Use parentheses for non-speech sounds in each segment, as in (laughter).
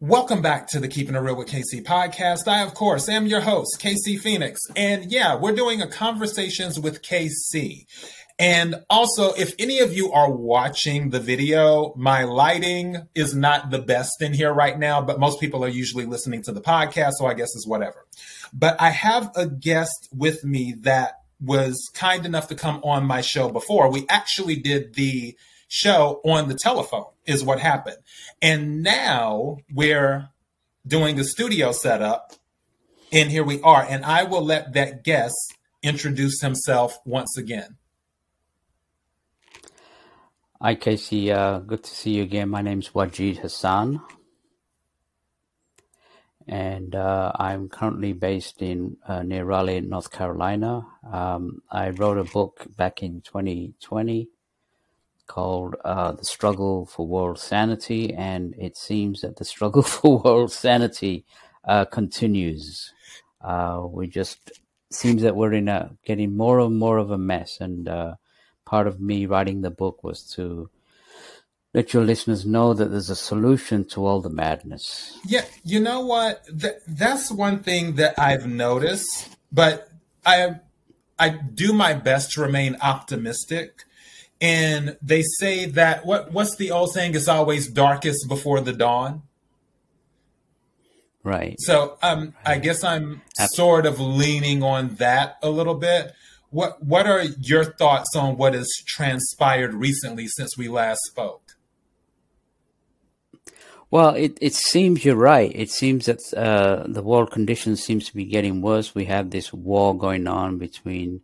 Welcome back to the Keeping It Real with KC podcast. I, of course, am your host, KC Phoenix. And yeah, we're doing a Conversations with KC. And also, if any of you are watching the video, my lighting is not the best in here right now, but most people are usually listening to the podcast, so I guess it's whatever. But I have a guest with me that was kind enough to come on my show before. We actually did the show on the telephone is what happened. And now we're doing the studio setup and here we are. And I will let that guest introduce himself once again. Hi, Casey. Uh, good to see you again. My name is Wajid Hassan. And uh, I'm currently based in uh, near Raleigh, North Carolina. Um, I wrote a book back in 2020 called uh, The Struggle for World Sanity, and it seems that the struggle (laughs) for world sanity uh, continues. Uh, we just seems that we're in a getting more and more of a mess, and uh, part of me writing the book was to let your listeners know that there's a solution to all the madness. Yeah, you know what? Th- that's one thing that I've noticed, but I I do my best to remain optimistic and they say that what what's the old saying? It's always darkest before the dawn. Right. So um, right. I guess I'm Absolutely. sort of leaning on that a little bit. What What are your thoughts on what has transpired recently since we last spoke? Well, it, it seems you're right. It seems that uh, the world conditions seems to be getting worse. We have this war going on between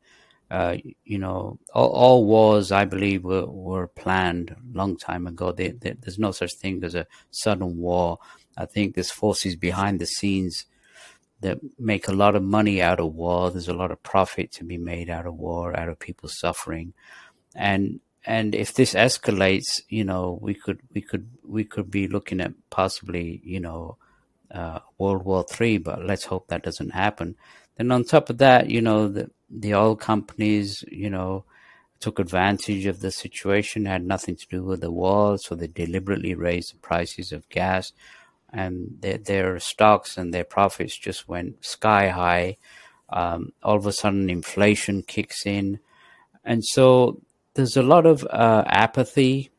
uh, you know, all, all, wars, I believe, were, were planned a long time ago. They, they, there's no such thing as a sudden war. I think there's forces behind the scenes that make a lot of money out of war. There's a lot of profit to be made out of war, out of people suffering, and and if this escalates, you know, we could we could we could be looking at possibly, you know, uh, World War Three. But let's hope that doesn't happen. Then on top of that, you know, the the oil companies, you know, took advantage of the situation, had nothing to do with the war, so they deliberately raised the prices of gas, and their, their stocks and their profits just went sky high. Um, all of a sudden, inflation kicks in, and so there's a lot of uh, apathy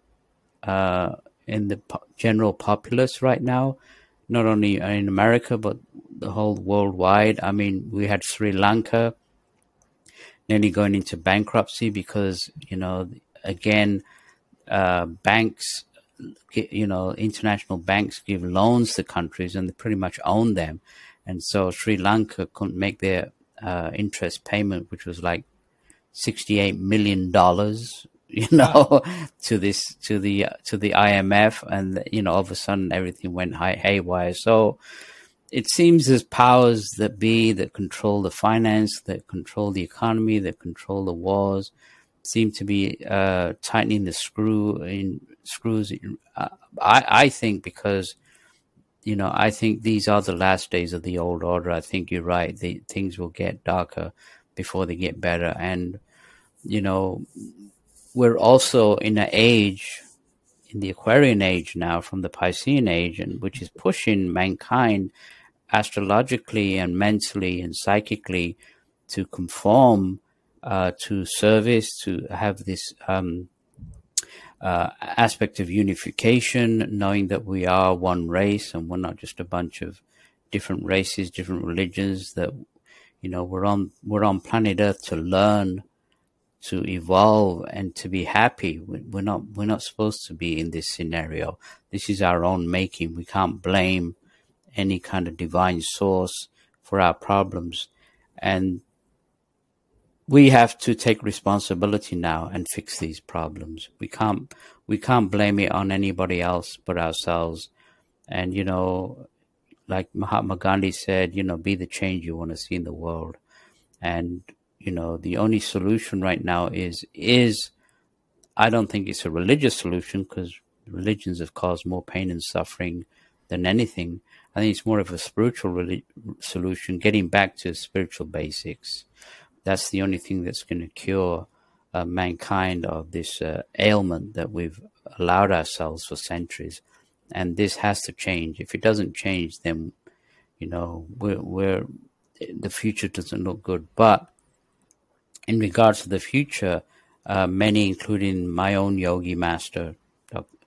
uh, in the po- general populace right now, not only in America but the whole worldwide. I mean, we had Sri Lanka nearly going into bankruptcy because you know again uh, banks you know international banks give loans to countries and they pretty much own them and so sri lanka couldn't make their uh, interest payment which was like 68 million dollars (laughs) you know wow. to this to the to the imf and you know all of a sudden everything went high haywire so it seems there's powers that be that control the finance, that control the economy, that control the wars, seem to be uh, tightening the screw in screws. Uh, I I think because you know I think these are the last days of the old order. I think you're right. The things will get darker before they get better, and you know we're also in an age in the Aquarian age now from the Piscean age, and which is pushing mankind astrologically and mentally and psychically to conform uh, to service, to have this um, uh, aspect of unification, knowing that we are one race and we're not just a bunch of different races, different religions. That you know we're on we're on planet Earth to learn, to evolve, and to be happy. We're not we're not supposed to be in this scenario. This is our own making. We can't blame any kind of divine source for our problems. And we have to take responsibility now and fix these problems. We can't we can't blame it on anybody else but ourselves. And you know, like Mahatma Gandhi said, you know, be the change you want to see in the world. And you know, the only solution right now is is I don't think it's a religious solution because religions have caused more pain and suffering than anything. I think it's more of a spiritual re- solution, getting back to spiritual basics. That's the only thing that's going to cure uh, mankind of this uh, ailment that we've allowed ourselves for centuries. and this has to change. If it doesn't change, then you know we're, we're the future doesn't look good. But in regards to the future, uh, many, including my own yogi master,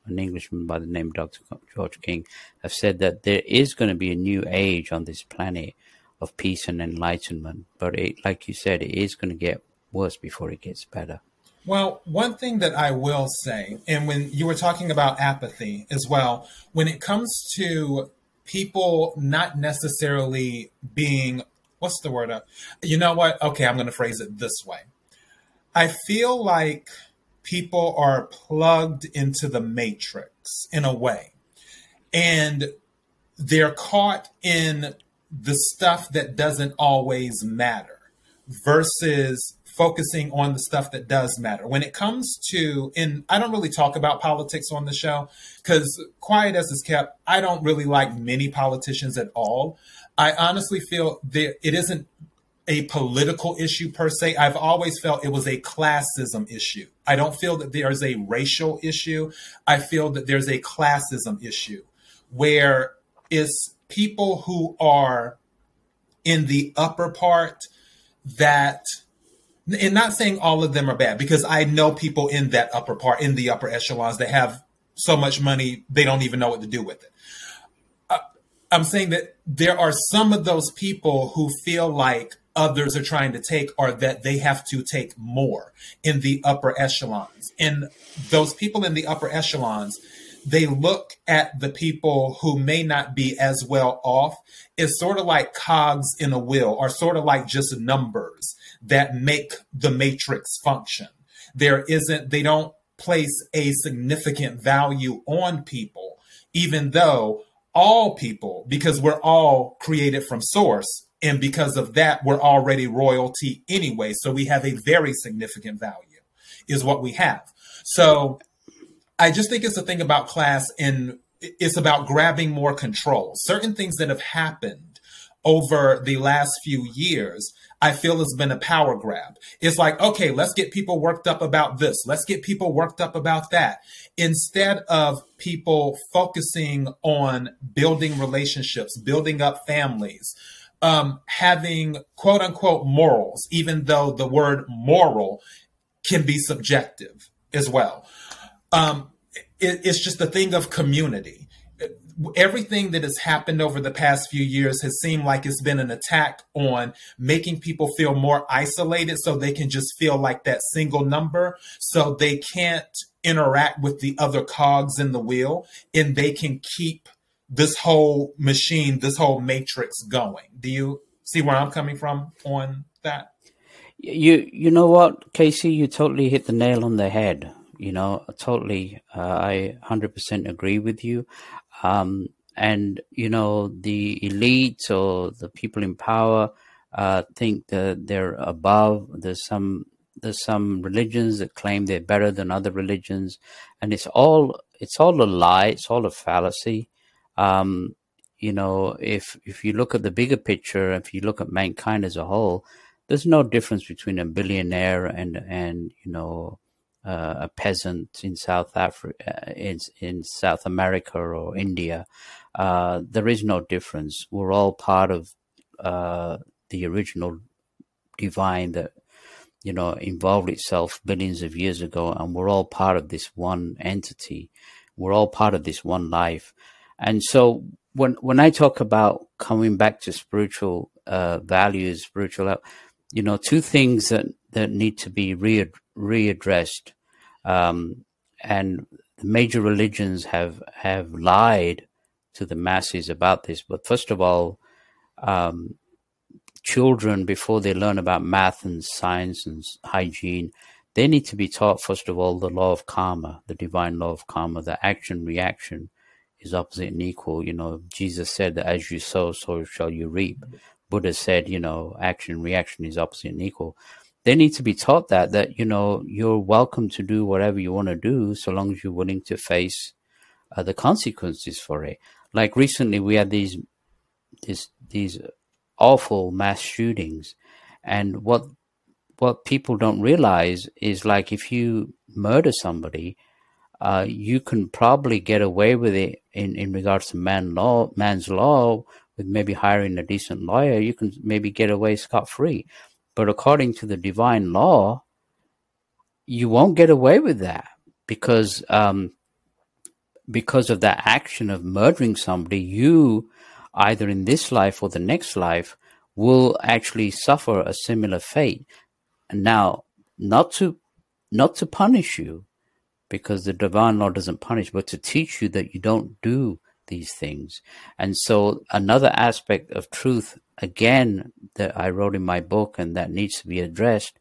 an Englishman by the name of Dr. George King, have said that there is going to be a new age on this planet of peace and enlightenment. But it, like you said, it is going to get worse before it gets better. Well, one thing that I will say, and when you were talking about apathy as well, when it comes to people not necessarily being, what's the word? Uh, you know what? Okay, I'm going to phrase it this way. I feel like people are plugged into the matrix in a way, and they're caught in the stuff that doesn't always matter versus focusing on the stuff that does matter. When it comes to, and I don't really talk about politics on the show because, quiet as is kept, I don't really like many politicians at all. I honestly feel that it isn't a political issue per se. I've always felt it was a classism issue. I don't feel that there's a racial issue. I feel that there's a classism issue where it's people who are in the upper part that and not saying all of them are bad because I know people in that upper part, in the upper echelons that have so much money they don't even know what to do with it. Uh, I'm saying that there are some of those people who feel like others are trying to take are that they have to take more in the upper echelons. And those people in the upper echelons, they look at the people who may not be as well off as sort of like cogs in a wheel or sort of like just numbers that make the matrix function. There isn't, they don't place a significant value on people, even though all people, because we're all created from source, and because of that, we're already royalty anyway. So we have a very significant value, is what we have. So I just think it's a thing about class and it's about grabbing more control. Certain things that have happened over the last few years I feel has been a power grab. It's like, okay, let's get people worked up about this. Let's get people worked up about that. Instead of people focusing on building relationships, building up families, um, having quote unquote morals, even though the word moral can be subjective as well. Um, it, it's just a thing of community everything that has happened over the past few years has seemed like it's been an attack on making people feel more isolated so they can just feel like that single number so they can't interact with the other cogs in the wheel and they can keep this whole machine this whole matrix going? Do you see where i'm coming from on that? You you know what casey? You totally hit the nail on the head. You know totally. Uh, i 100% agree with you. Um, and you know the elite or the people in power uh, think that they're above. There's some there's some religions that claim they're better than other religions, and it's all it's all a lie. It's all a fallacy. Um, you know, if if you look at the bigger picture, if you look at mankind as a whole, there's no difference between a billionaire and and you know uh, a peasant in South Africa, uh, in, in South America or India, uh, there is no difference. We're all part of uh, the original divine that you know involved itself billions of years ago, and we're all part of this one entity. We're all part of this one life, and so when when I talk about coming back to spiritual uh, values, spiritual, you know, two things that that need to be re- readdressed um, and the major religions have have lied to the masses about this. But first of all, um, children before they learn about math and science and hygiene, they need to be taught first of all the law of karma, the divine law of karma, the action reaction is opposite and equal. You know, Jesus said that as you sow, so shall you reap. Buddha said, you know, action reaction is opposite and equal they need to be taught that that you know you're welcome to do whatever you want to do so long as you're willing to face uh, the consequences for it. Like recently, we had these these these awful mass shootings, and what what people don't realize is like if you murder somebody, uh, you can probably get away with it in, in regards to man law, man's law, with maybe hiring a decent lawyer. You can maybe get away scot free, but according to the divine law, you won't get away with that because um, because of that action of murdering somebody, you either in this life or the next life will actually suffer a similar fate. Now, not to not to punish you, because the divine law doesn't punish, but to teach you that you don't do these things. And so, another aspect of truth, again, that I wrote in my book and that needs to be addressed,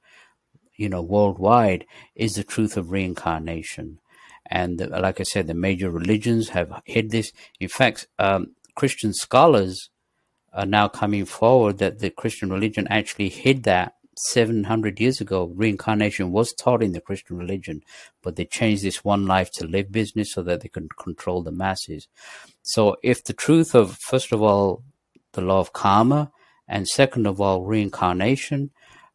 you know, worldwide, is the truth of reincarnation. And the, like I said, the major religions have hid this. In fact, um, Christian scholars are now coming forward that the Christian religion actually hid that 700 years ago. Reincarnation was taught in the Christian religion, but they changed this one life to live business so that they can control the masses. So, if the truth of, first of all, the law of karma, and second of all, reincarnation,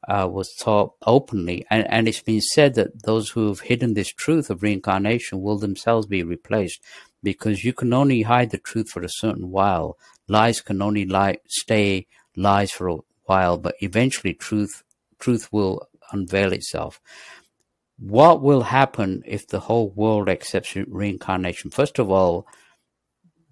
uh, was taught openly, and, and it's been said that those who have hidden this truth of reincarnation will themselves be replaced because you can only hide the truth for a certain while. Lies can only lie, stay lies for a while, but eventually truth truth will unveil itself. What will happen if the whole world accepts reincarnation? First of all,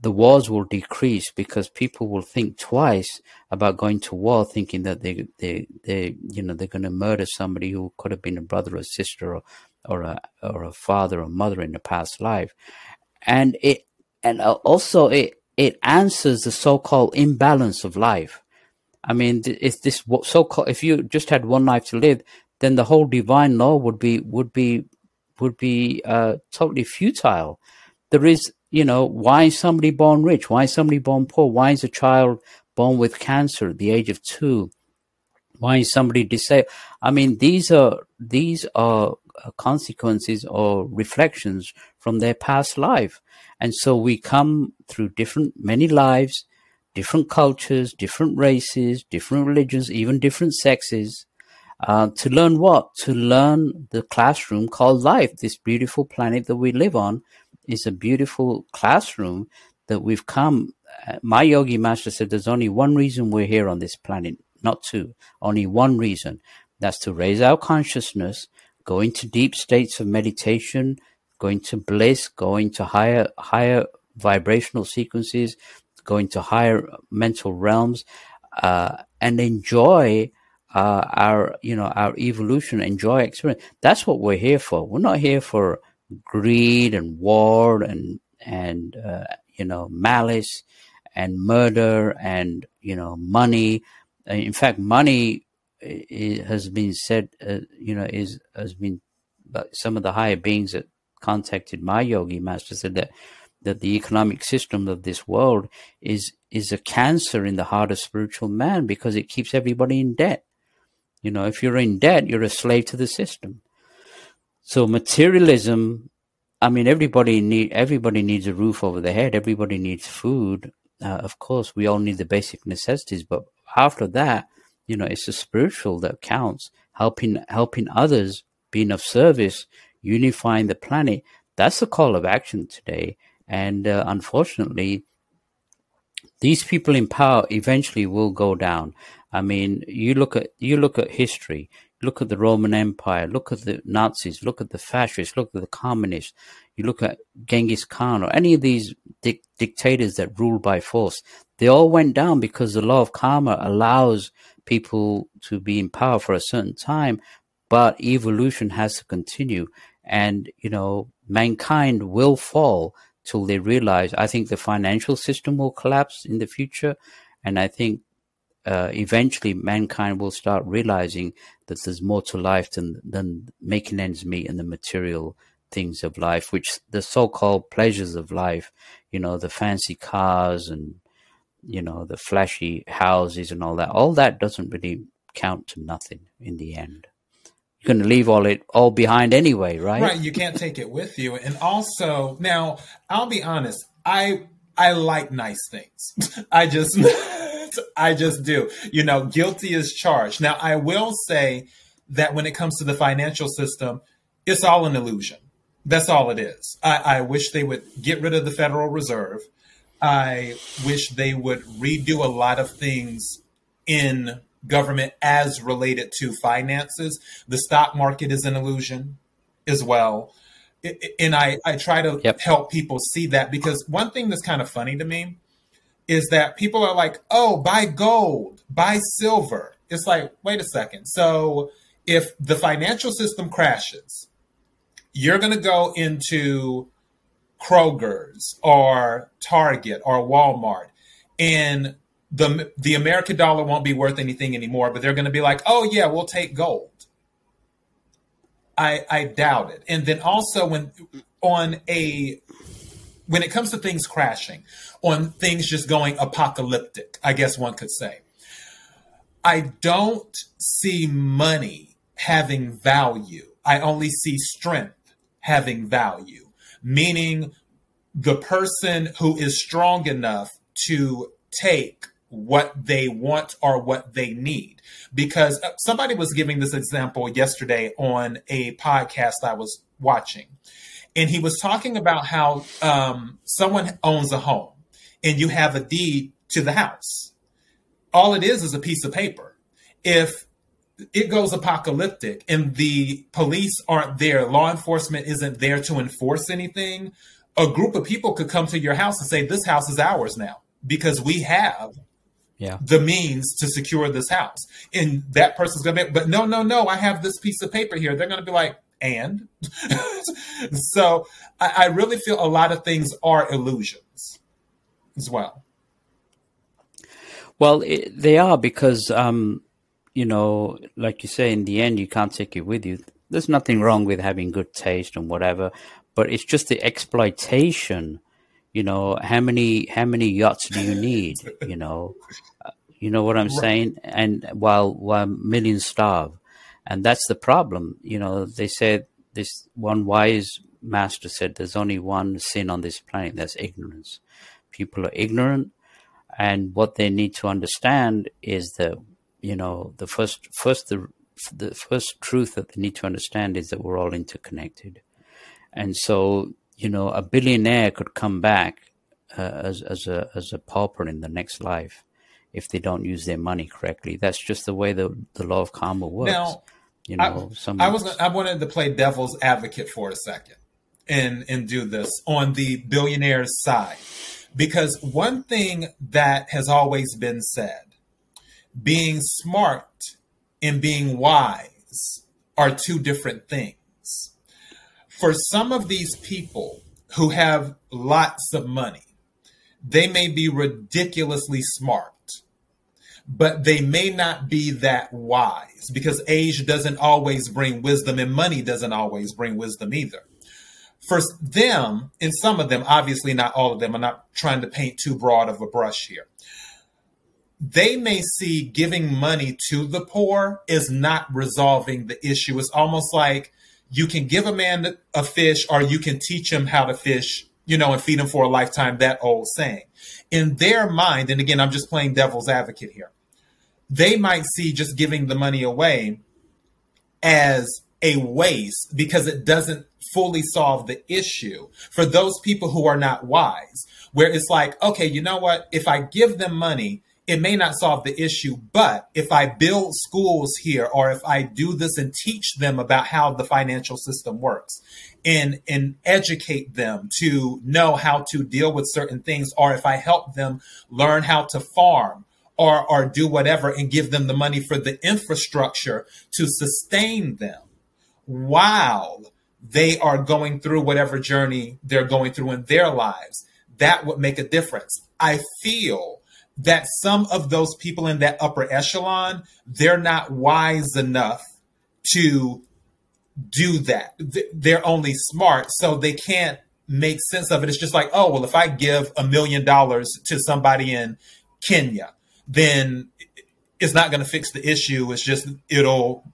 the wars will decrease because people will think twice about going to war, thinking that they they they you know they're going to murder somebody who could have been a brother or sister or or a or a father or mother in a past life, and it and also it it answers the so-called imbalance of life. I mean, if this so-called if you just had one life to live, then the whole divine law would be would be would be uh, totally futile. There is you know, why is somebody born rich? Why is somebody born poor? Why is a child born with cancer at the age of two? Why is somebody disabled? I mean, these are these are uh, consequences or reflections from their past life, and so we come through different many lives, different cultures, different races, different religions, even different sexes, uh, to learn what? To learn the classroom called life, this beautiful planet that we live on, is a beautiful classroom that we've come. Uh, my yogi master said there's only one reason we're here on this planet, not two, only one reason. That's to raise our consciousness, go into deep states of meditation, go into bliss, go into higher, higher vibrational sequences, go into higher mental realms, uh, and enjoy uh, our, you know, our evolution, enjoy experience. That's what we're here for. We're not here for greed and war and and uh, you know malice and murder and you know money. Uh, in fact, money has been said, uh, you know, is has been some of the higher beings that contacted my yogi master said that that the economic system of this world is is a cancer in the heart of spiritual man because it keeps everybody in debt. You know, if you're in debt, you're a slave to the system. So materialism, I mean, everybody need everybody needs a roof over their head. Everybody needs food. Uh, of course, we all need the basic necessities, but after that, you know, it's the spiritual that counts. Helping helping others, being of service, unifying the planet. That's the call of action today. And uh, unfortunately, these people in power eventually will go down. I mean, you look at you look at history. Look at the Roman Empire. Look at the Nazis. Look at the fascists. Look at the communists. You look at Genghis Khan or any of these di- dictators that rule by force. They all went down because the law of karma allows people to be in power for a certain time, but evolution has to continue. And, you know, mankind will fall till they realize. I think the financial system will collapse in the future. And I think uh, eventually mankind will start realizing that there's more to life than than making ends meet and the material things of life, which the so-called pleasures of life, you know, the fancy cars and you know the flashy houses and all that, all that doesn't really count to nothing in the end. Going to leave all it all behind anyway, right? Right. You can't take it with you, and also now I'll be honest, I I like nice things. (laughs) I just (laughs) I just do. You know, guilty is charged. Now, I will say that when it comes to the financial system, it's all an illusion. That's all it is. I, I wish they would get rid of the Federal Reserve. I wish they would redo a lot of things in government as related to finances. The stock market is an illusion as well. And I, I try to yep. help people see that because one thing that's kind of funny to me is that people are like, oh, buy gold, buy silver. It's like, wait a second. So if the financial system crashes, you're going to go into Kroger's or Target or Walmart and the the American dollar won't be worth anything anymore, but they're going to be like, "Oh yeah, we'll take gold." I I doubt it. And then also when on a when it comes to things crashing, on things just going apocalyptic, I guess one could say. I don't see money having value. I only see strength having value, meaning the person who is strong enough to take what they want or what they need. Because uh, somebody was giving this example yesterday on a podcast I was watching. And he was talking about how um, someone owns a home and you have a deed to the house. All it is is a piece of paper. If it goes apocalyptic and the police aren't there, law enforcement isn't there to enforce anything, a group of people could come to your house and say, This house is ours now because we have yeah. the means to secure this house. And that person's going to be, but no, no, no, I have this piece of paper here. They're going to be like, and (laughs) so I, I, really feel a lot of things are illusions as well. Well, it, they are because, um, you know, like you say, in the end, you can't take it with you. There's nothing wrong with having good taste and whatever, but it's just the exploitation you know how many how many yachts do you need you (laughs) know? You know what i'm right. saying? And while while millions starve. And that's the problem you know they said this one wise master said there's only one sin on this planet that's ignorance. People are ignorant and what they need to understand is that you know the first first the the first truth that they need to understand is that we're all interconnected. And so you know, a billionaire could come back uh, as as a as a pauper in the next life if they don't use their money correctly. That's just the way the the law of karma works. Now, you know, I, I was I wanted to play devil's advocate for a second and and do this on the billionaire's side because one thing that has always been said being smart and being wise are two different things for some of these people who have lots of money, they may be ridiculously smart, but they may not be that wise because age doesn't always bring wisdom and money doesn't always bring wisdom either. For them, and some of them, obviously not all of them, I'm not trying to paint too broad of a brush here. They may see giving money to the poor is not resolving the issue. It's almost like you can give a man a fish or you can teach him how to fish, you know, and feed him for a lifetime, that old saying. In their mind, and again, I'm just playing devil's advocate here, they might see just giving the money away as a waste because it doesn't fully solve the issue for those people who are not wise, where it's like, okay, you know what? If I give them money, it may not solve the issue, but if I build schools here or if I do this and teach them about how the financial system works and, and educate them to know how to deal with certain things, or if I help them learn how to farm or, or do whatever and give them the money for the infrastructure to sustain them while they are going through whatever journey they're going through in their lives, that would make a difference. I feel that some of those people in that upper echelon, they're not wise enough to do that. They're only smart, so they can't make sense of it. It's just like, oh, well, if I give a million dollars to somebody in Kenya, then it's not going to fix the issue. It's just, it'll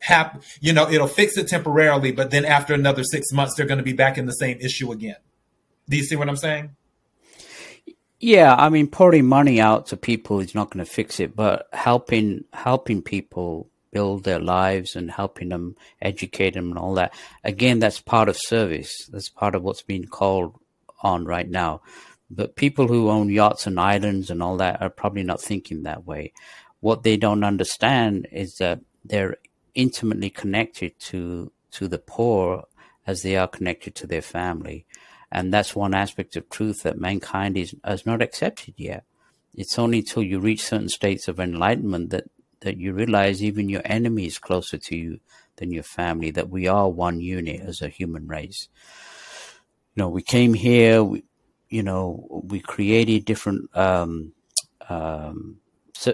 happen, you know, it'll fix it temporarily, but then after another six months, they're going to be back in the same issue again. Do you see what I'm saying? Yeah, I mean, pouring money out to people is not going to fix it, but helping helping people build their lives and helping them educate them and all that. Again, that's part of service. That's part of what's being called on right now. But people who own yachts and islands and all that are probably not thinking that way. What they don't understand is that they're intimately connected to to the poor as they are connected to their family. And that's one aspect of truth that mankind is has not accepted yet. It's only till you reach certain states of enlightenment that, that you realize even your enemy is closer to you than your family, that we are one unit as a human race. You know, we came here, we, you know, we created different, um, um,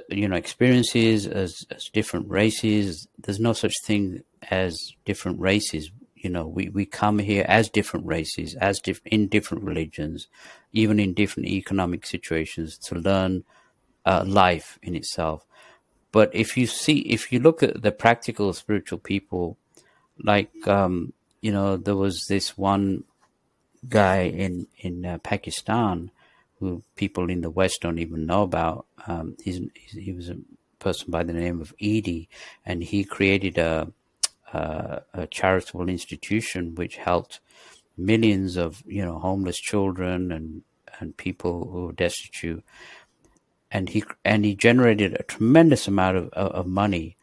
you know, experiences as, as different races. There's no such thing as different races you know we, we come here as different races as diff- in different religions even in different economic situations to learn uh, life in itself. But if you see if you look at the practical spiritual people like um, you know there was this one guy in in uh, pakistan who people in the west don't even know about. Um, he's, he was a person by the name of Edhi, and he created a uh, a charitable institution which helped millions of you know homeless children and and people who were destitute. And he and he generated a tremendous amount of, of money.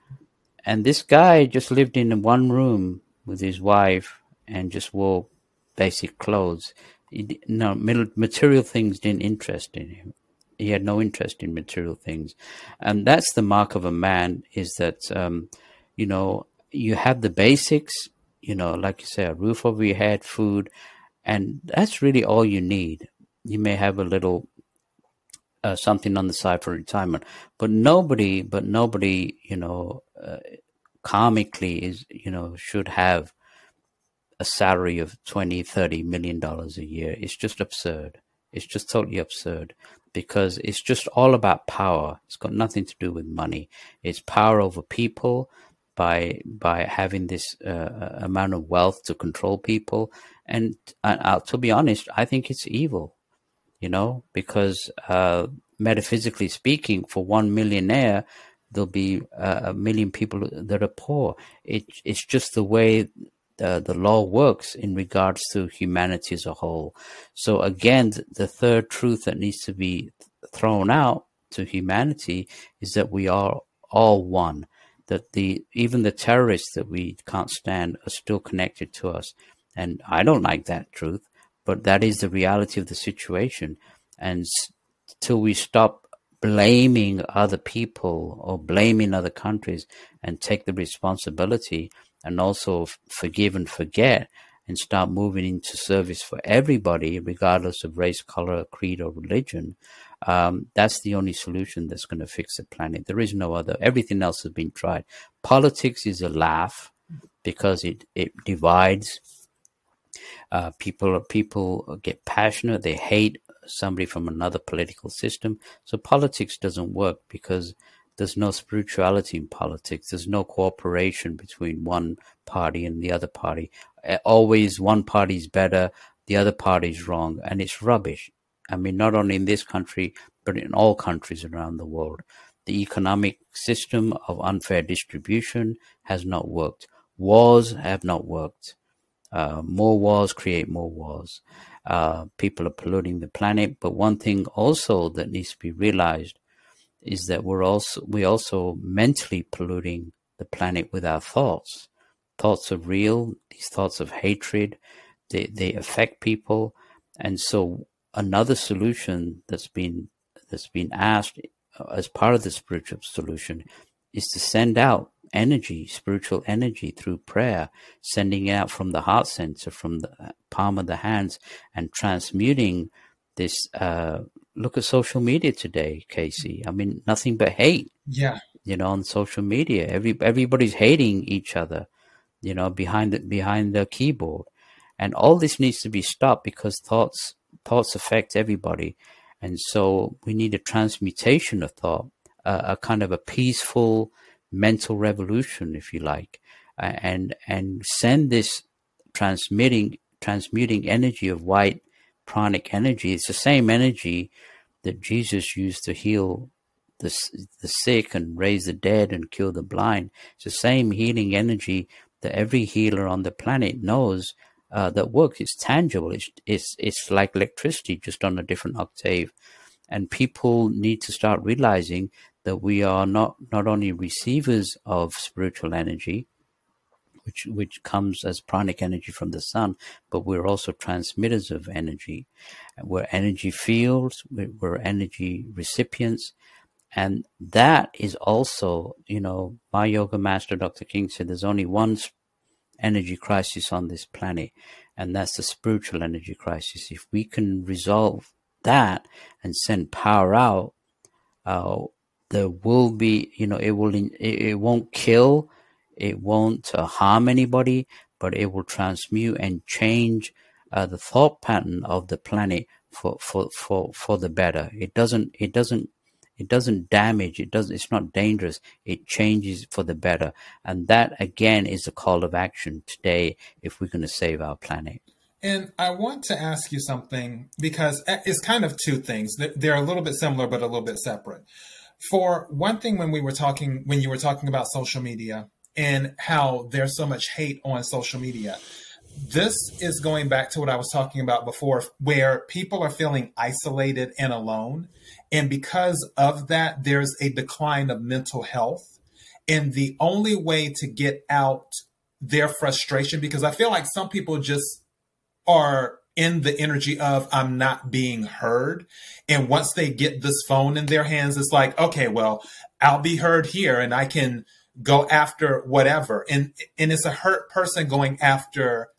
And this guy just lived in one room with his wife and just wore basic clothes. He, no material things didn't interest in him. He had no interest in material things. And that's the mark of a man is that um, you know you have the basics, you know, like you say, a roof over your head, food, and that's really all you need. You may have a little uh, something on the side for retirement, but nobody, but nobody, you know, uh, karmically is, you know, should have a salary of 20, 30 million dollars a year. It's just absurd. It's just totally absurd because it's just all about power. It's got nothing to do with money. It's power over people, by by having this uh, amount of wealth to control people. And uh, to be honest, I think it's evil, you know, because uh, metaphysically speaking, for one millionaire, there'll be uh, a million people that are poor. It, it's just the way the, the law works in regards to humanity as a whole. So again, the third truth that needs to be thrown out to humanity is that we are all one that the even the terrorists that we can't stand are still connected to us. And I don't like that truth, but that is the reality of the situation. And till we stop blaming other people or blaming other countries and take the responsibility and also forgive and forget and start moving into service for everybody, regardless of race, color, creed, or religion, um, that's the only solution that's going to fix the planet. There is no other. Everything else has been tried. Politics is a laugh because it it divides. Uh, people people get passionate. They hate somebody from another political system. So politics doesn't work because there's no spirituality in politics. There's no cooperation between one party and the other party. Always one party's better, the other party's wrong, and it's rubbish. I mean, not only in this country, but in all countries around the world. The economic system of unfair distribution has not worked. Wars have not worked. Uh, more wars create more wars. Uh, people are polluting the planet. But one thing also that needs to be realized is that we're also we also mentally polluting the planet with our thoughts. Thoughts are real. These thoughts of hatred, they they affect people, and so another solution that's been that's been asked uh, as part of the spiritual solution is to send out energy, spiritual energy through prayer, sending out from the heart center, from the palm of the hands, and transmuting this. Uh, look at social media today, Casey. I mean, nothing but hate. Yeah. You know, on social media, every everybody's hating each other. You know, behind the behind the keyboard, and all this needs to be stopped because thoughts thoughts affect everybody. And so we need a transmutation of thought, a kind of a peaceful mental revolution, if you like, and and send this transmitting transmuting energy of white pranic energy. It's the same energy that Jesus used to heal the the sick and raise the dead and cure the blind. It's the same healing energy that every healer on the planet knows uh, that works. It's tangible. It's it's it's like electricity, just on a different octave. And people need to start realizing that we are not not only receivers of spiritual energy, which which comes as pranic energy from the sun, but we're also transmitters of energy. We're energy fields. We're energy recipients. And that is also, you know, my yoga master, Dr. King said there's only one energy crisis on this planet, and that's the spiritual energy crisis. If we can resolve that and send power out, uh, there will be, you know, it will, it, it won't kill, it won't uh, harm anybody, but it will transmute and change uh, the thought pattern of the planet for, for, for, for the better. It doesn't, it doesn't, it doesn't damage. It doesn't, it's not dangerous. It changes for the better. And that again is a call of action today if we're going to save our planet. And I want to ask you something because it's kind of two things. They're a little bit similar, but a little bit separate. For one thing, when we were talking, when you were talking about social media and how there's so much hate on social media, this is going back to what I was talking about before, where people are feeling isolated and alone. And because of that, there's a decline of mental health. And the only way to get out their frustration, because I feel like some people just are in the energy of I'm not being heard. And once they get this phone in their hands, it's like, okay, well, I'll be heard here and I can go after whatever. And and it's a hurt person going after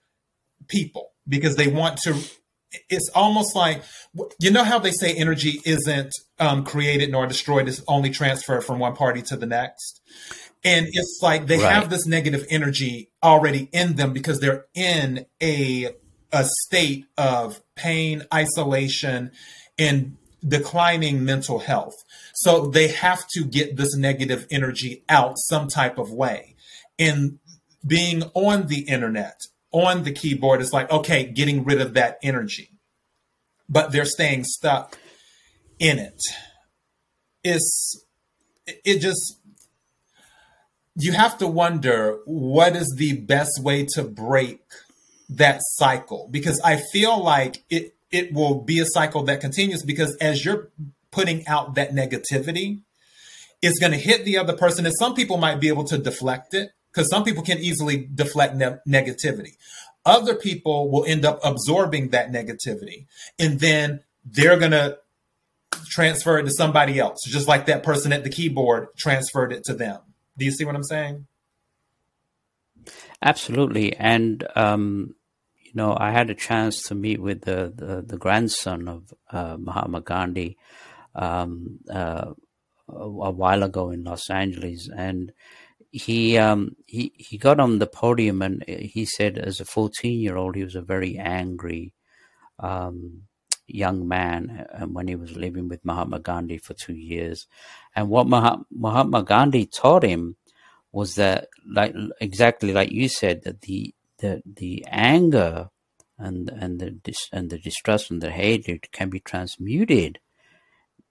people because they want to it's almost like you know how they say energy isn't um, created nor destroyed it's only transferred from one party to the next and it's like they right. have this negative energy already in them because they're in a a state of pain, isolation, and declining mental health. So they have to get this negative energy out some type of way. And being on the internet, on the keyboard, is like, okay, getting rid of that energy. But they're staying stuck in it. It's, it just, you have to wonder what is the best way to break that cycle because I feel like it it will be a cycle that continues because as you're putting out that negativity, it's going to hit the other person. And some people might be able to deflect it because some people can easily deflect ne- negativity. Other people will end up absorbing that negativity and then they're going to transfer it to somebody else, just like that person at the keyboard transferred it to them. Do you see what I'm saying? Absolutely. And um, you know, I had a chance to meet with the the, the grandson of uh, Mahatma Gandhi um, uh, a, a, while ago in Los Angeles, and he um, he he got on the podium and he said, as a fourteen year old, he was a very angry um, young man uh, when he was living with Mahatma Gandhi for two years, and what Mahatma Gandhi taught him was that, like exactly like you said, that the the the anger and and the dis, and the distrust and the hatred can be transmuted.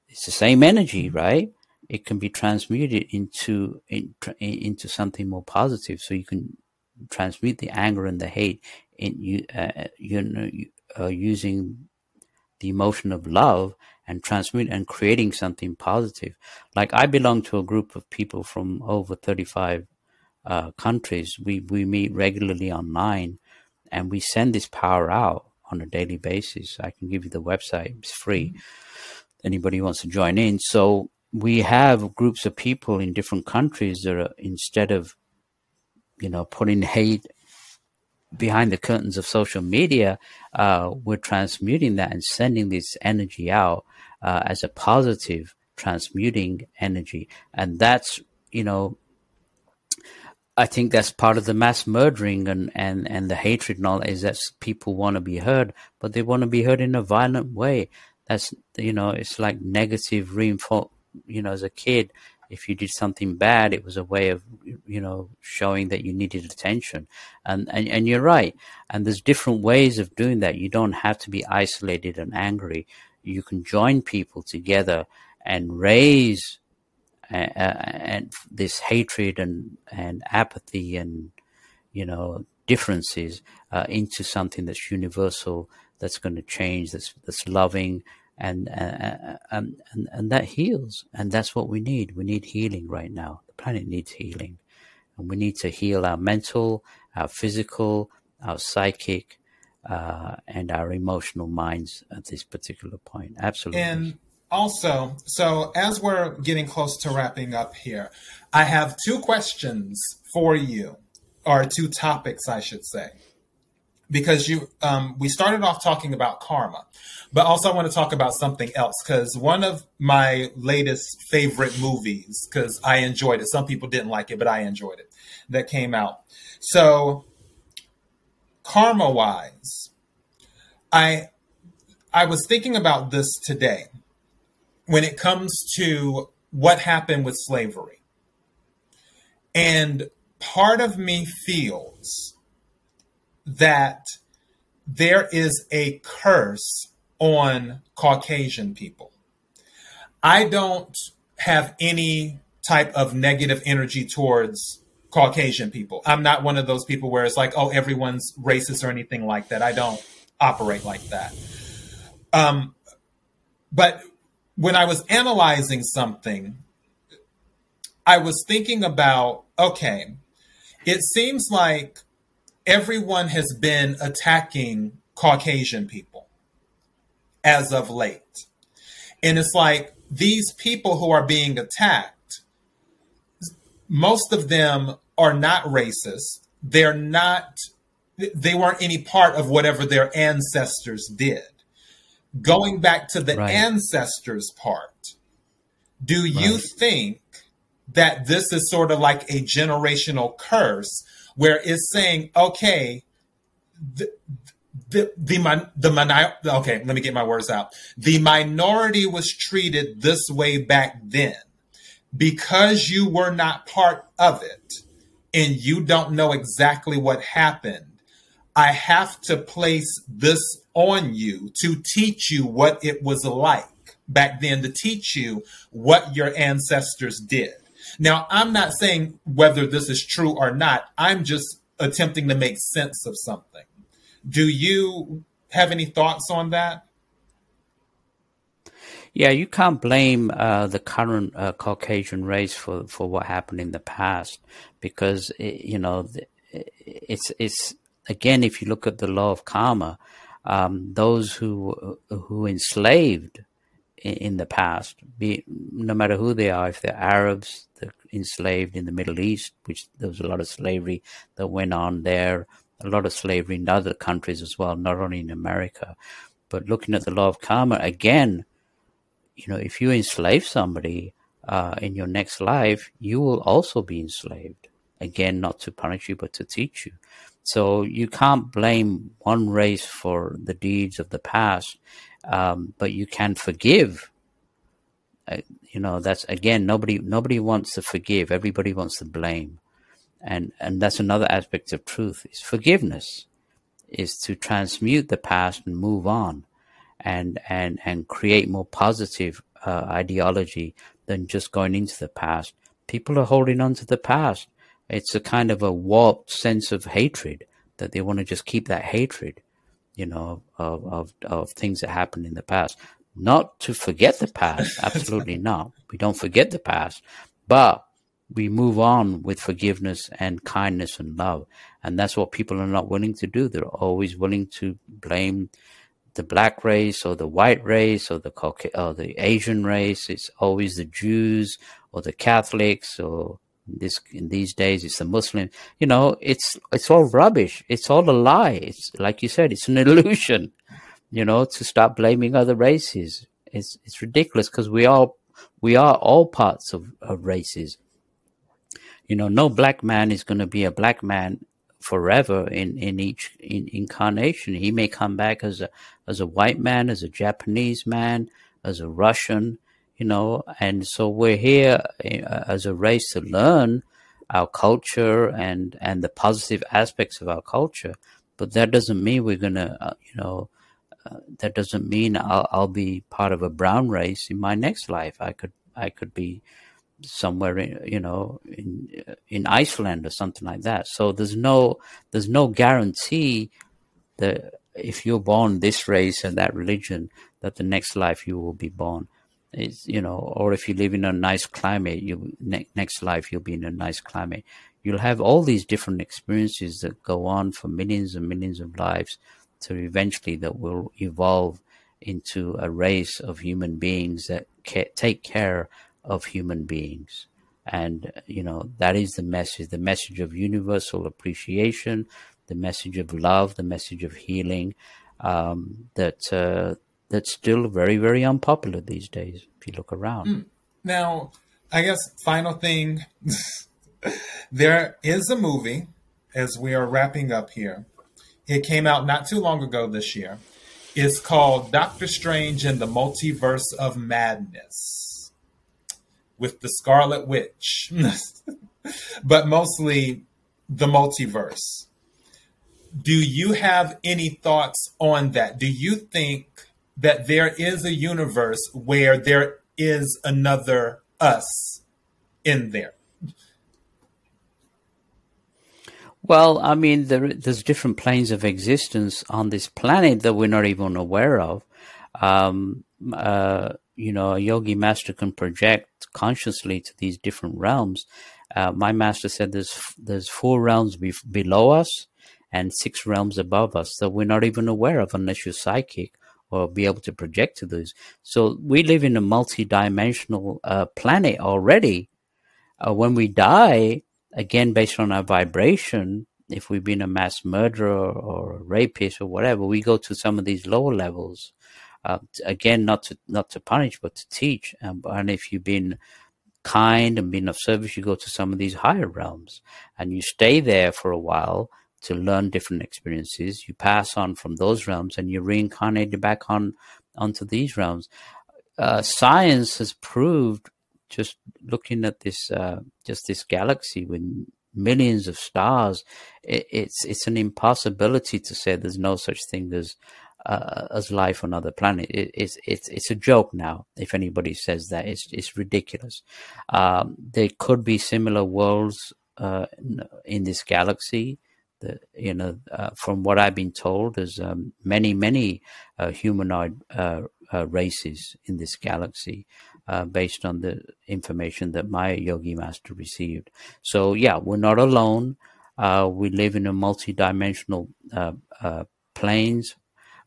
It's the same energy, right? It can be transmuted into in, into something more positive. So you can transmute the anger and the hate in you uh, you know uh, using the emotion of love and transmute and creating something positive. Like I belong to a group of people from over 35 uh, countries, we, we meet regularly online and we send this power out on a daily basis. I can give you the website, it's free. Mm-hmm. Anybody wants to join in. So we have groups of people in different countries that are, instead of, you know, putting hate behind the curtains of social media, uh, we're transmuting that and sending this energy out uh, as a positive transmuting energy. And that's, you know, I think that's part of the mass murdering and, and, and the hatred and all is that people want to be heard, but they want to be heard in a violent way. That's, you know, it's like negative reinforcement. You know, as a kid, if you did something bad, it was a way of, you know, showing that you needed attention. And, and, and you're right. And there's different ways of doing that. You don't have to be isolated and angry. You can join people together and raise and, and this hatred and and apathy and you know differences uh, into something that's universal, that's going to change, that's that's loving, and, uh, and and and that heals, and that's what we need. We need healing right now. The planet needs healing, and we need to heal our mental, our physical, our psychic, uh, and our emotional minds at this particular point. Absolutely. And also, so as we're getting close to wrapping up here, I have two questions for you, or two topics, I should say. Because you, um, we started off talking about karma, but also I want to talk about something else. Because one of my latest favorite movies, because I enjoyed it. Some people didn't like it, but I enjoyed it. That came out. So karma wise, I I was thinking about this today when it comes to what happened with slavery. And part of me feels that there is a curse on Caucasian people. I don't have any type of negative energy towards Caucasian people. I'm not one of those people where it's like, oh, everyone's racist or anything like that. I don't operate like that. Um, but when I was analyzing something, I was thinking about okay, it seems like everyone has been attacking Caucasian people as of late. And it's like these people who are being attacked most of them are not racist. They're not, they weren't any part of whatever their ancestors did. Going back to the right. ancestors part, do right. you think that this is sort of like a generational curse where it's saying, okay, the, the the the, the okay, let me get my words out. The minority was treated this way back then because you were not part of it and you don't know exactly what happened, I have to place this on you to teach you what it was like back then, to teach you what your ancestors did. Now, I'm not saying whether this is true or not, I'm just attempting to make sense of something. Do you have any thoughts on that? Yeah, you can't blame uh, the current uh, Caucasian race for, for what happened in the past because it, you know it's it's again if you look at the law of karma, um, those who who enslaved in, the past, be no matter who they are, if they're Arabs, they're enslaved in the Middle East, which there was a lot of slavery that went on there, a lot of slavery in other countries as well, not only in America. But looking at the law of karma again you know, if you enslave somebody uh, in your next life, you will also be enslaved. Again, not to punish you, but to teach you. So you can't blame one race for the deeds of the past, um, but you can forgive. Uh, you know, that's again nobody nobody wants to forgive. Everybody wants to blame, and and that's another aspect of truth is forgiveness, is to transmute the past and move on and and and create more positive uh, ideology than just going into the past. People are holding on to the past. It's a kind of a warped sense of hatred that they want to just keep that hatred, you know, of of, of things that happened in the past. Not to forget the past, (laughs) absolutely not. We don't forget the past, but we move on with forgiveness and kindness and love. And that's what people are not willing to do. They're always willing to blame the black race or the white race or the or the Asian race. It's always the Jews or the Catholics or this in these days it's the Muslim. You know, it's it's all rubbish. It's all a lie. It's like you said, it's an (laughs) illusion. You know, to start blaming other races. It's it's ridiculous because we are we are all parts of, of races. You know, no black man is going to be a black man forever in, in each in, incarnation. He may come back as a as a white man, as a Japanese man, as a Russian, you know. And so we're here uh, as a race to learn our culture and and the positive aspects of our culture. But that doesn't mean we're gonna, uh, you know. Uh, that doesn't mean I'll, I'll be part of a brown race in my next life. I could I could be somewhere in you know in in Iceland or something like that. So there's no there's no guarantee that if you're born this race and that religion, that the next life you will be born. You know, or if you live in a nice climate, you ne- next life you'll be in a nice climate. You'll have all these different experiences that go on for millions and millions of lives, to eventually that will evolve into a race of human beings that ca- take care of human beings. And, you know, that is the message, the message of universal appreciation, the message of love, the message of healing, um, that, uh, that's still very, very unpopular these days, if you look around. Mm. Now, I guess final thing, (laughs) there is a movie as we are wrapping up here. It came out not too long ago this year. It's called Doctor Strange and the Multiverse of Madness with the Scarlet Witch, (laughs) but mostly the multiverse. Do you have any thoughts on that? Do you think that there is a universe where there is another us in there? Well, I mean, there, there's different planes of existence on this planet that we're not even aware of. Um, uh, you know, a yogi master can project consciously to these different realms. Uh, my master said there's there's four realms be- below us and six realms above us that we're not even aware of unless you're psychic or be able to project to those. So we live in a multi-dimensional uh, planet already. Uh, when we die, again based on our vibration, if we've been a mass murderer or a rapist or whatever, we go to some of these lower levels uh, again, not to not to punish, but to teach. Um, and if you've been kind and been of service, you go to some of these higher realms, and you stay there for a while to learn different experiences. You pass on from those realms, and you reincarnate back on onto these realms. Uh, science has proved, just looking at this, uh, just this galaxy with millions of stars, it, it's it's an impossibility to say there's no such thing as uh, as life on other planet. It, it's it's it's a joke now. If anybody says that, it's it's ridiculous. Um, there could be similar worlds uh, in this galaxy. That you know, uh, from what I've been told, there's um, many many uh, humanoid uh, uh, races in this galaxy. based on the information that my yogi master received. So, yeah, we're not alone. we live in a multi-dimensional planes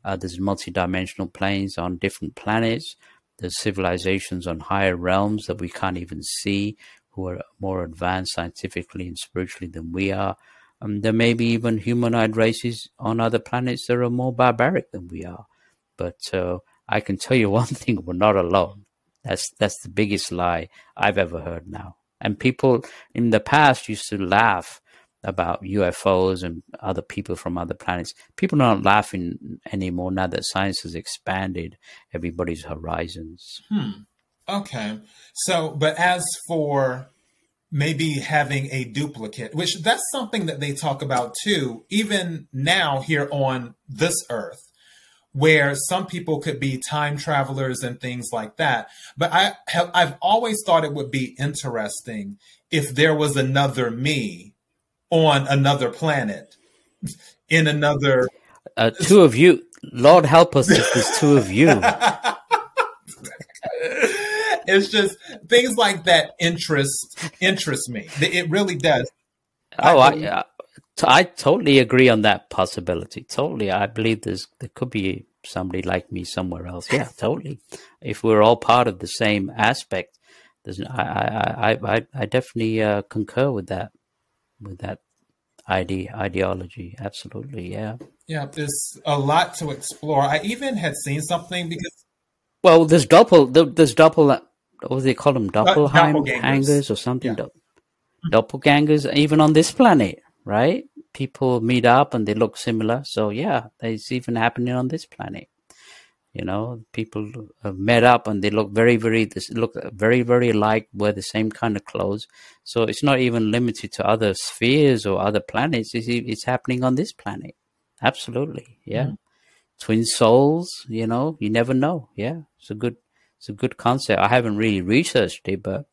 uh, there's multidimensional planes on different planets. There's civilizations on higher realms that we can't even see who are more advanced scientifically and spiritually than we are. Um, there may be even humanoid races on other planets that are more barbaric than we are. But uh, I can tell you (laughs) one thing: we're not alone. That's that's the biggest lie I've ever heard now. And people in the past used to laugh about UFOs and other people from other planets. People are not laughing anymore now that science has expanded everybody's horizons. Hmm. Okay. So, but as for maybe having a duplicate, which that's something that they talk about too, even now here on this earth, where some people could be time travelers and things like that. But I have, I've always thought it would be interesting if there was another me on another planet in another uh, two of you lord help us if there's two of you (laughs) it's just things like that interest interest me it really does oh i I, uh, I totally agree on that possibility totally i believe there's there could be somebody like me somewhere else yeah (laughs) totally if we're all part of the same aspect there's i i i i, I definitely uh, concur with that with that ide- ideology. Absolutely, yeah. Yeah, there's a lot to explore. I even had seen something because. Well, there's doppel, there's doppel, what do they call them? Uh, doppelhangers or something? Yeah. Doppelgangers, even on this planet, right? People meet up and they look similar. So, yeah, it's even happening on this planet. You know, people have met up and they look very, very, look very, very alike, wear the same kind of clothes. So it's not even limited to other spheres or other planets. It's, it's happening on this planet. Absolutely. Yeah. Mm-hmm. Twin souls, you know, you never know. Yeah. It's a good, it's a good concept. I haven't really researched it, but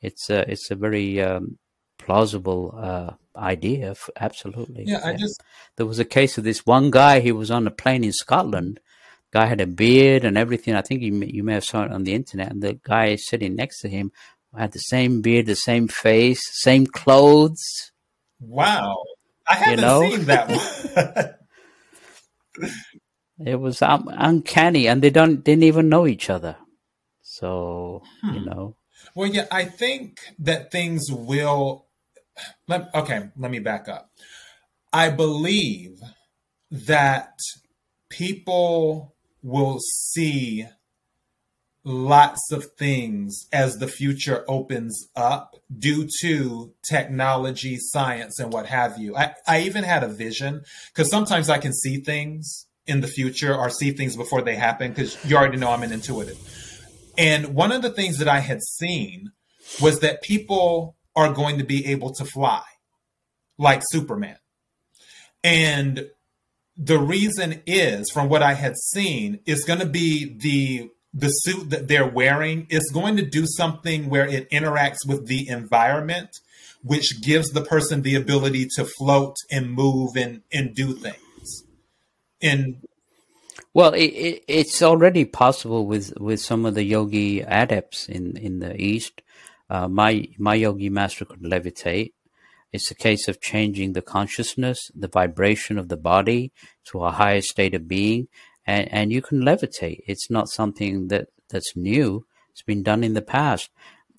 it's a it's a very um, plausible uh, idea. Absolutely. Yeah, I just there was a case of this one guy. He was on a plane in Scotland. Guy had a beard and everything. I think you may, you may have saw it on the internet. And the guy sitting next to him had the same beard, the same face, same clothes. Wow, I haven't you know? seen that (laughs) one. (laughs) it was um, uncanny, and they don't didn't even know each other. So hmm. you know. Well, yeah, I think that things will. Let, okay, let me back up. I believe that people will see lots of things as the future opens up due to technology, science, and what have you. I, I even had a vision because sometimes I can see things in the future or see things before they happen because you already know I'm an intuitive. And one of the things that I had seen was that people are going to be able to fly like Superman. And the reason is, from what I had seen, is going to be the the suit that they're wearing is going to do something where it interacts with the environment, which gives the person the ability to float and move and, and do things. And well, it, it, it's already possible with, with some of the yogi adepts in, in the East. Uh, my my yogi master could levitate. It's a case of changing the consciousness, the vibration of the body to a higher state of being, and, and you can levitate. It's not something that, that's new. It's been done in the past.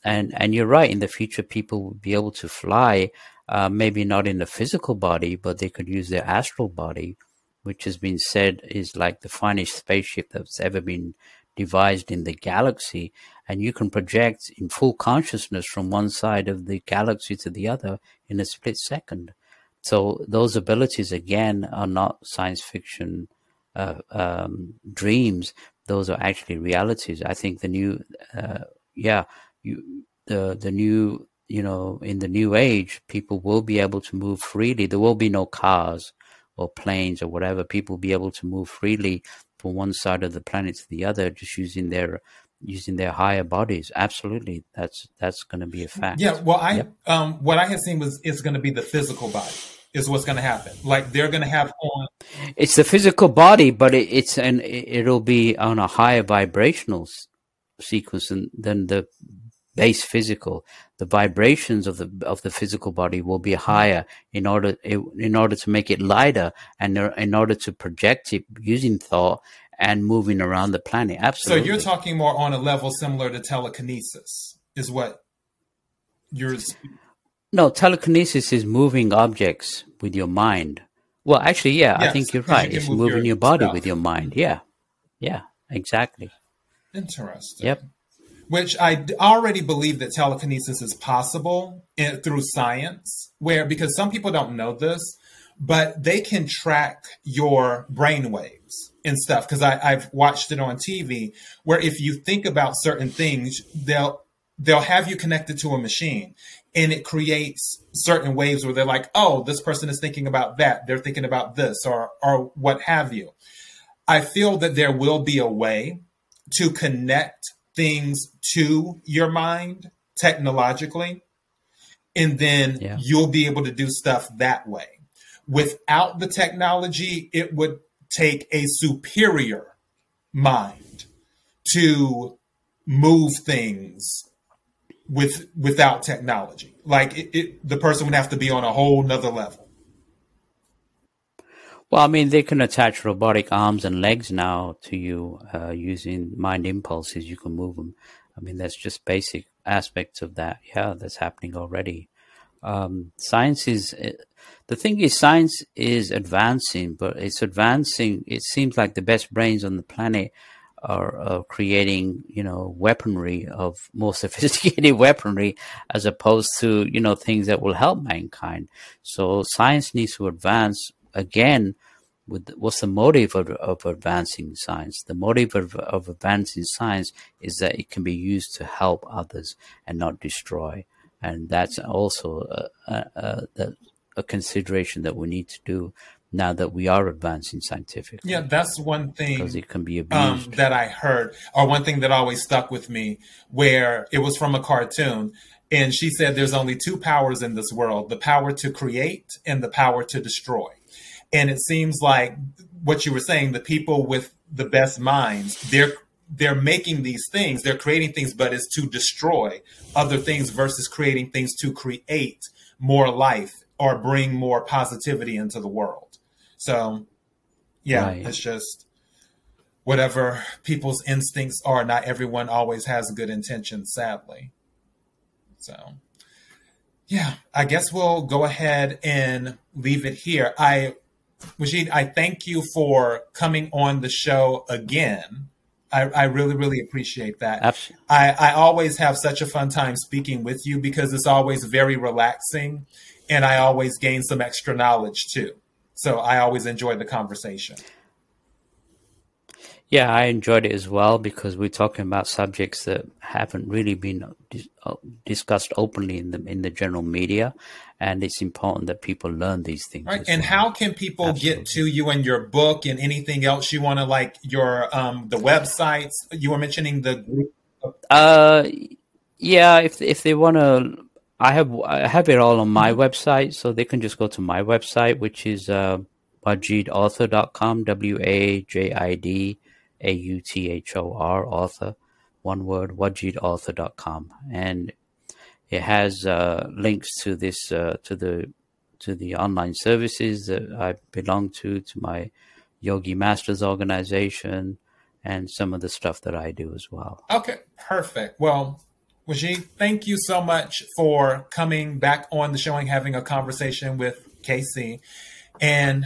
And, and you're right. In the future, people will be able to fly, uh, maybe not in the physical body, but they could use their astral body, which has been said is like the finest spaceship that's ever been devised in the galaxy. And you can project in full consciousness from one side of the galaxy to the other in a split second. So those abilities, again, are not science fiction uh, um, dreams, those are actually realities. I think the new, uh, yeah, you, the the new, you know, in the new age, people will be able to move freely. There will be no cars or planes or whatever. People be able to move freely from one side of the planet to the other, just using their using their higher bodies. Absolutely, that's that's going to be a fact. Yeah. Well, I yep. um, what I had seen was it's going to be the physical body is what's going to happen. Like they're going to have on. It's the physical body, but it, it's and it'll be on a higher vibrational sequence than, than the base physical. The vibrations of the of the physical body will be higher in order in order to make it lighter and in order to project it using thought and moving around the planet. Absolutely. So you're talking more on a level similar to telekinesis, is what you're. No, telekinesis is moving objects with your mind. Well, actually, yeah, yes, I think you're right. You it's moving your, your body stuff. with your mind. Yeah. Yeah, exactly. Interesting. Yep. Which I already believe that telekinesis is possible in, through science, where because some people don't know this, but they can track your brain waves and stuff. Because I've watched it on TV, where if you think about certain things, they'll they'll have you connected to a machine and it creates certain waves where they're like, oh, this person is thinking about that. They're thinking about this or, or what have you. I feel that there will be a way to connect things to your mind technologically, and then yeah. you'll be able to do stuff that way. Without the technology, it would take a superior mind to move things with without technology. Like it, it, the person would have to be on a whole nother level. Well, I mean, they can attach robotic arms and legs now to you uh, using mind impulses. You can move them. I mean, that's just basic aspects of that. Yeah, that's happening already. Um, science is uh, the thing is science is advancing, but it's advancing. It seems like the best brains on the planet are, creating, you know, weaponry of more (laughs) sophisticated weaponry as opposed to, you know, things that will help mankind. So science needs to advance again. With what's the motive of, of advancing science? The motive of, of advancing science is that it can be used to help others and not destroy. And that's also a, a, a, a consideration that we need to do now that we are advancing scientifically. Yeah, that's one thing because it can be um, abused. that I heard, or one thing that always stuck with me, where it was from a cartoon. And she said, There's only two powers in this world the power to create and the power to destroy. And it seems like what you were saying, the people with the best minds, they're they're making these things, they're creating things, but it's to destroy other things versus creating things to create more life or bring more positivity into the world. So, yeah, Right. it's just whatever people's instincts are. Not everyone always has good intentions, sadly. So, yeah, I guess we'll go ahead and leave it here. I, Wajid, I thank you for coming on the show again. I, I really, really appreciate that. Abs- I, I always have such a fun time speaking with you because it's always very relaxing and I always gain some extra knowledge too. So I always enjoy the conversation. Yeah, I enjoyed it as well because we're talking about subjects that haven't really been dis- uh, discussed openly in the in the general media, and it's important that people learn these things. Right. And well. how can people get to you and your book and anything else you want to like your um the websites? You were mentioning the group. Uh, yeah, if if they want to, I have I have it all on my website, so they can just go to my website, which is uh, wajidauthor.com, W A J I D A U T H O R, author, one word, wajidauthor.com, and it has uh, links to this uh, to the to the online services that I belong to, to my Yogi Masters organization, and some of the stuff that I do as well. Okay, perfect. Well, Wajid, thank you so much for coming back on the show and having a conversation with Casey. And